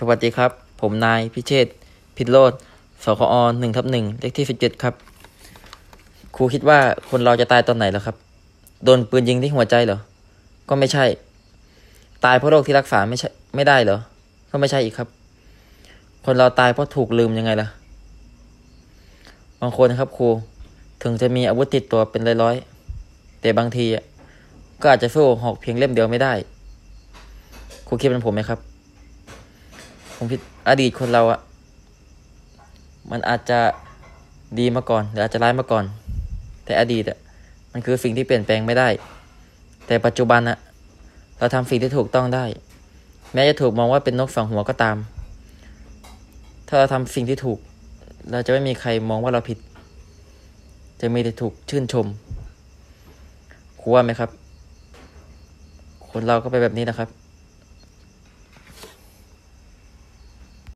สวัสดีครับ ผมนายพิเชษพิโรธสคอหนึ่งทับหนึ่งเลขที่สิบเจ็ดครับ ครูคิดว่าคนเราจะตายตอนไหนเหรอครับ โดนปืนยิงที่หัวใจเหรอ ก็ไม่ใช่ ตายเพราะโรคที่รักษาไม่ใช่ไม่ได้เหรอ ก็ไม่ใช่อีกครับ คนเราตายเพราะถูกลืมยังไงล่ะ บางคนนะครับครู ถึงจะมีอาวุธติดตัวเป็นร้อยๆ แต่บางทีก็อาจจะสู้หอกเพียงเล่มเดียวไม่ได้ ครูคิดเป็นผมไหมครับ ผมคิดอดีตคนเราอะมันอาจจะดีมาก่อนหรืออาจจะร้ายมาก่อน แต่อดีตอะมันคือสิ่งที่เปลี่ยนแปลงไม่ได้ แต่ปัจจุบันอะเราทำสิ่งที่ถูกต้องได้ แม้จะถูกมองว่าเป็นนกสองหัวก็ตาม ถ้าเราทำสิ่งที่ถูก เราจะไม่มีใครมองว่าเราผิด จะมีแต่ถูกชื่นชมครูว่าไหมครับ คนเราก็ไปแบบนี้นะครับ